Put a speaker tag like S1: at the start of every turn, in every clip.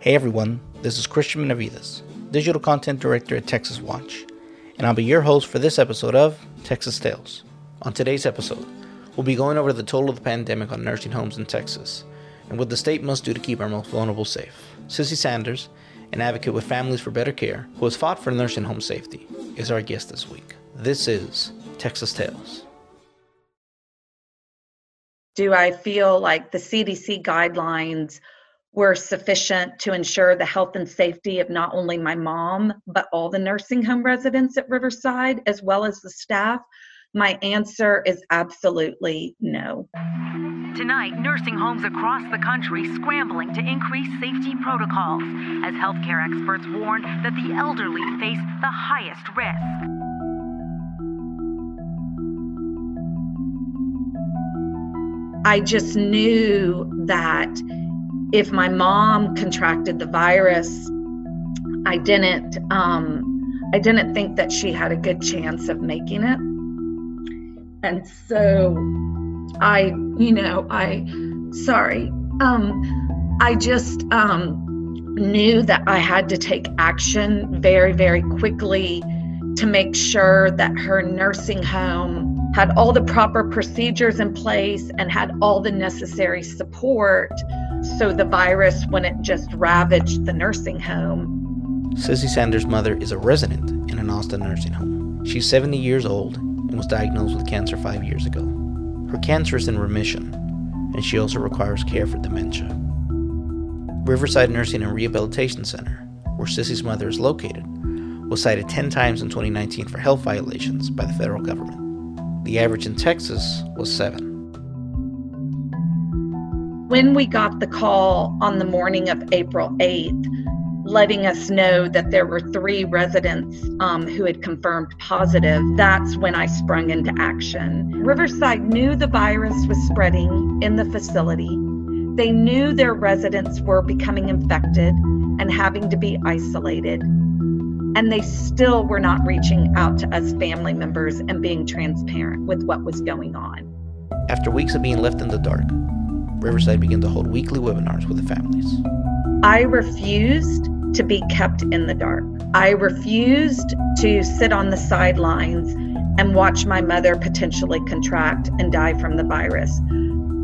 S1: Hey everyone, this is Christian Benavides, Digital Content Director at Texas Watch, and I'll be your host for this episode of Texas Tales. On today's episode, we'll be going over the toll of the pandemic on nursing homes in Texas and what the state must do to keep our most vulnerable safe. Cissy Sanders, an advocate with Families for Better Care, who has fought for nursing home safety, is our guest this week. This is Texas Tales.
S2: Do I feel like the CDC guidelines were sufficient to ensure the health and safety of not only my mom, but all the nursing home residents at Riverside, as well as the staff? My answer is absolutely no.
S3: Tonight, nursing homes across the country scrambling to increase safety protocols as healthcare experts warn that the elderly face the highest risk.
S2: I just knew that if my mom contracted the virus, I didn't um, I didn't think that she had a good chance of making it. And so I, you know, I sorry. Um, I just um, knew that I had to take action very, very quickly to make sure that her nursing home had all the proper procedures in place and had all the necessary support so the virus wouldn't just ravage the nursing home.
S1: Cissy Sanders' mother is a resident in an Austin nursing home. She's 70 years old and was diagnosed with cancer five years ago. Her cancer is in remission, and she also requires care for dementia. Riverside Nursing and Rehabilitation Center, where Cissy's mother is located, was cited 10 times in 2019 for health violations by the federal government. The average in Texas was seven.
S2: When we got the call on the morning of April 8th, letting us know that there were three residents um, who had confirmed positive, that's when I sprung into action. Riverside knew the virus was spreading in the facility. They knew their residents were becoming infected and having to be isolated and they still were not reaching out to us family members and being transparent with what was going on.
S1: After weeks of being left in the dark, Riverside began to hold weekly webinars with the families.
S2: I refused to be kept in the dark. I refused to sit on the sidelines and watch my mother potentially contract and die from the virus.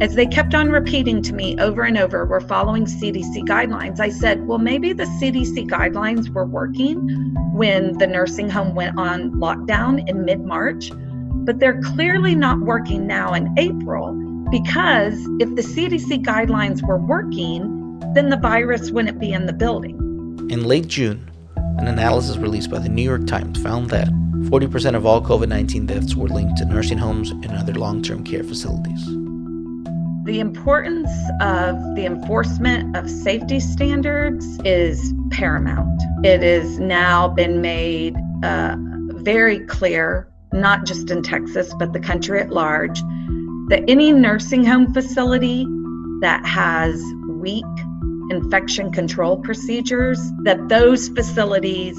S2: As they kept on repeating to me over and over, we're following CDC guidelines. I said, well, maybe the CDC guidelines were working when the nursing home went on lockdown in mid March, but they're clearly not working now in April because if the CDC guidelines were working, then the virus wouldn't be in the building.
S1: In late June, an analysis released by the New York Times found that 40% of all COVID 19 deaths were linked to nursing homes and other long term care facilities.
S2: The importance of the enforcement of safety standards is paramount. It has now been made uh, very clear, not just in Texas, but the country at large, that any nursing home facility that has weak infection control procedures, that those facilities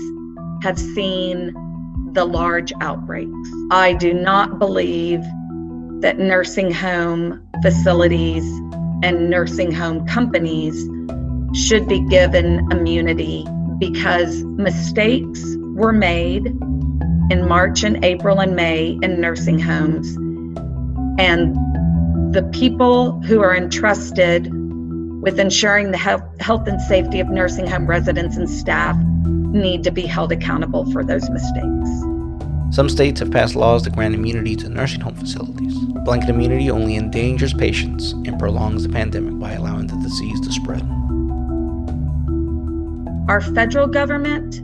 S2: have seen the large outbreaks. I do not believe that nursing home facilities and nursing home companies should be given immunity because mistakes were made in March and April and May in nursing homes. And the people who are entrusted with ensuring the health, health and safety of nursing home residents and staff need to be held accountable for those mistakes.
S1: Some states have passed laws that grant immunity to nursing home facilities. Blanket immunity only endangers patients and prolongs the pandemic by allowing the disease to spread.
S2: Our federal government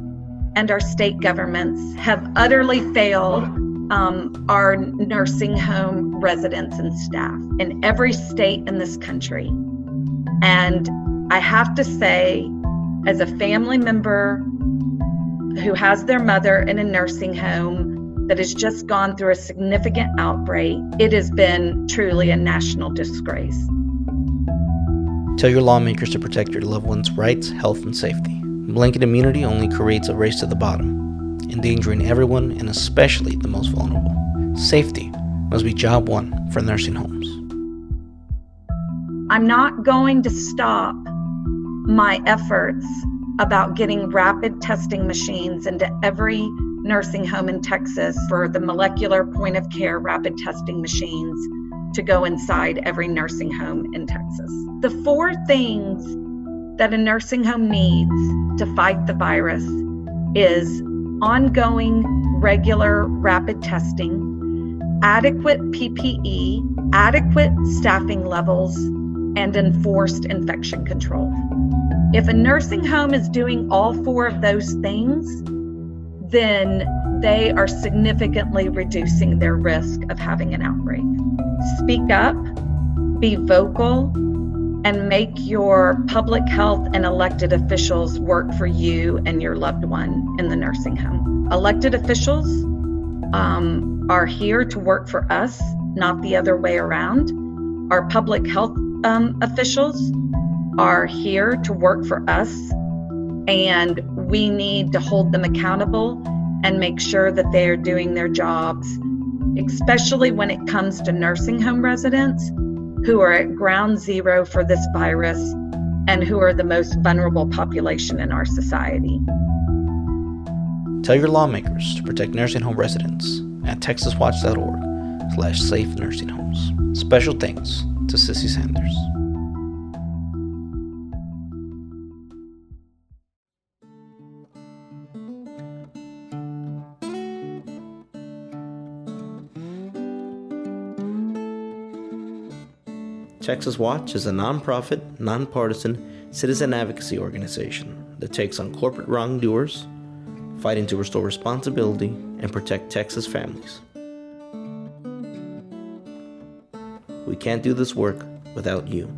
S2: and our state governments have utterly failed um, our nursing home residents and staff in every state in this country. And I have to say, as a family member who has their mother in a nursing home, that has just gone through a significant outbreak, it has been truly a national disgrace.
S1: Tell your lawmakers to protect your loved ones' rights, health, and safety. Blanket immunity only creates a race to the bottom, endangering everyone and especially the most vulnerable. Safety must be job one for nursing homes.
S2: I'm not going to stop my efforts about getting rapid testing machines into every nursing home in Texas for the molecular point of care rapid testing machines to go inside every nursing home in Texas. The four things that a nursing home needs to fight the virus is ongoing regular rapid testing, adequate PPE, adequate staffing levels, and enforced infection control. If a nursing home is doing all four of those things, then they are significantly reducing their risk of having an outbreak. Speak up, be vocal, and make your public health and elected officials work for you and your loved one in the nursing home. Elected officials um, are here to work for us, not the other way around. Our public health um, officials are here to work for us, and we need to hold them accountable and make sure that they are doing their jobs, especially when it comes to nursing home residents who are at ground zero for this virus and who are the most vulnerable population in our society.
S1: Tell your lawmakers to protect nursing home residents at texaswatch.org slash safe nursing homes. Special thanks to Cissy Sanders. Texas Watch is a nonprofit, nonpartisan citizen advocacy organization that takes on corporate wrongdoers, fighting to restore responsibility and protect Texas families. We can't do this work without you.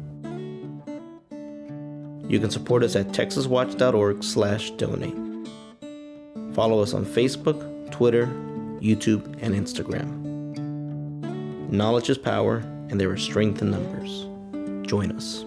S1: You can support us at texaswatch.org/donate. Follow us on Facebook, Twitter, YouTube, and Instagram. Knowledge is power and there is strength in numbers. Join us.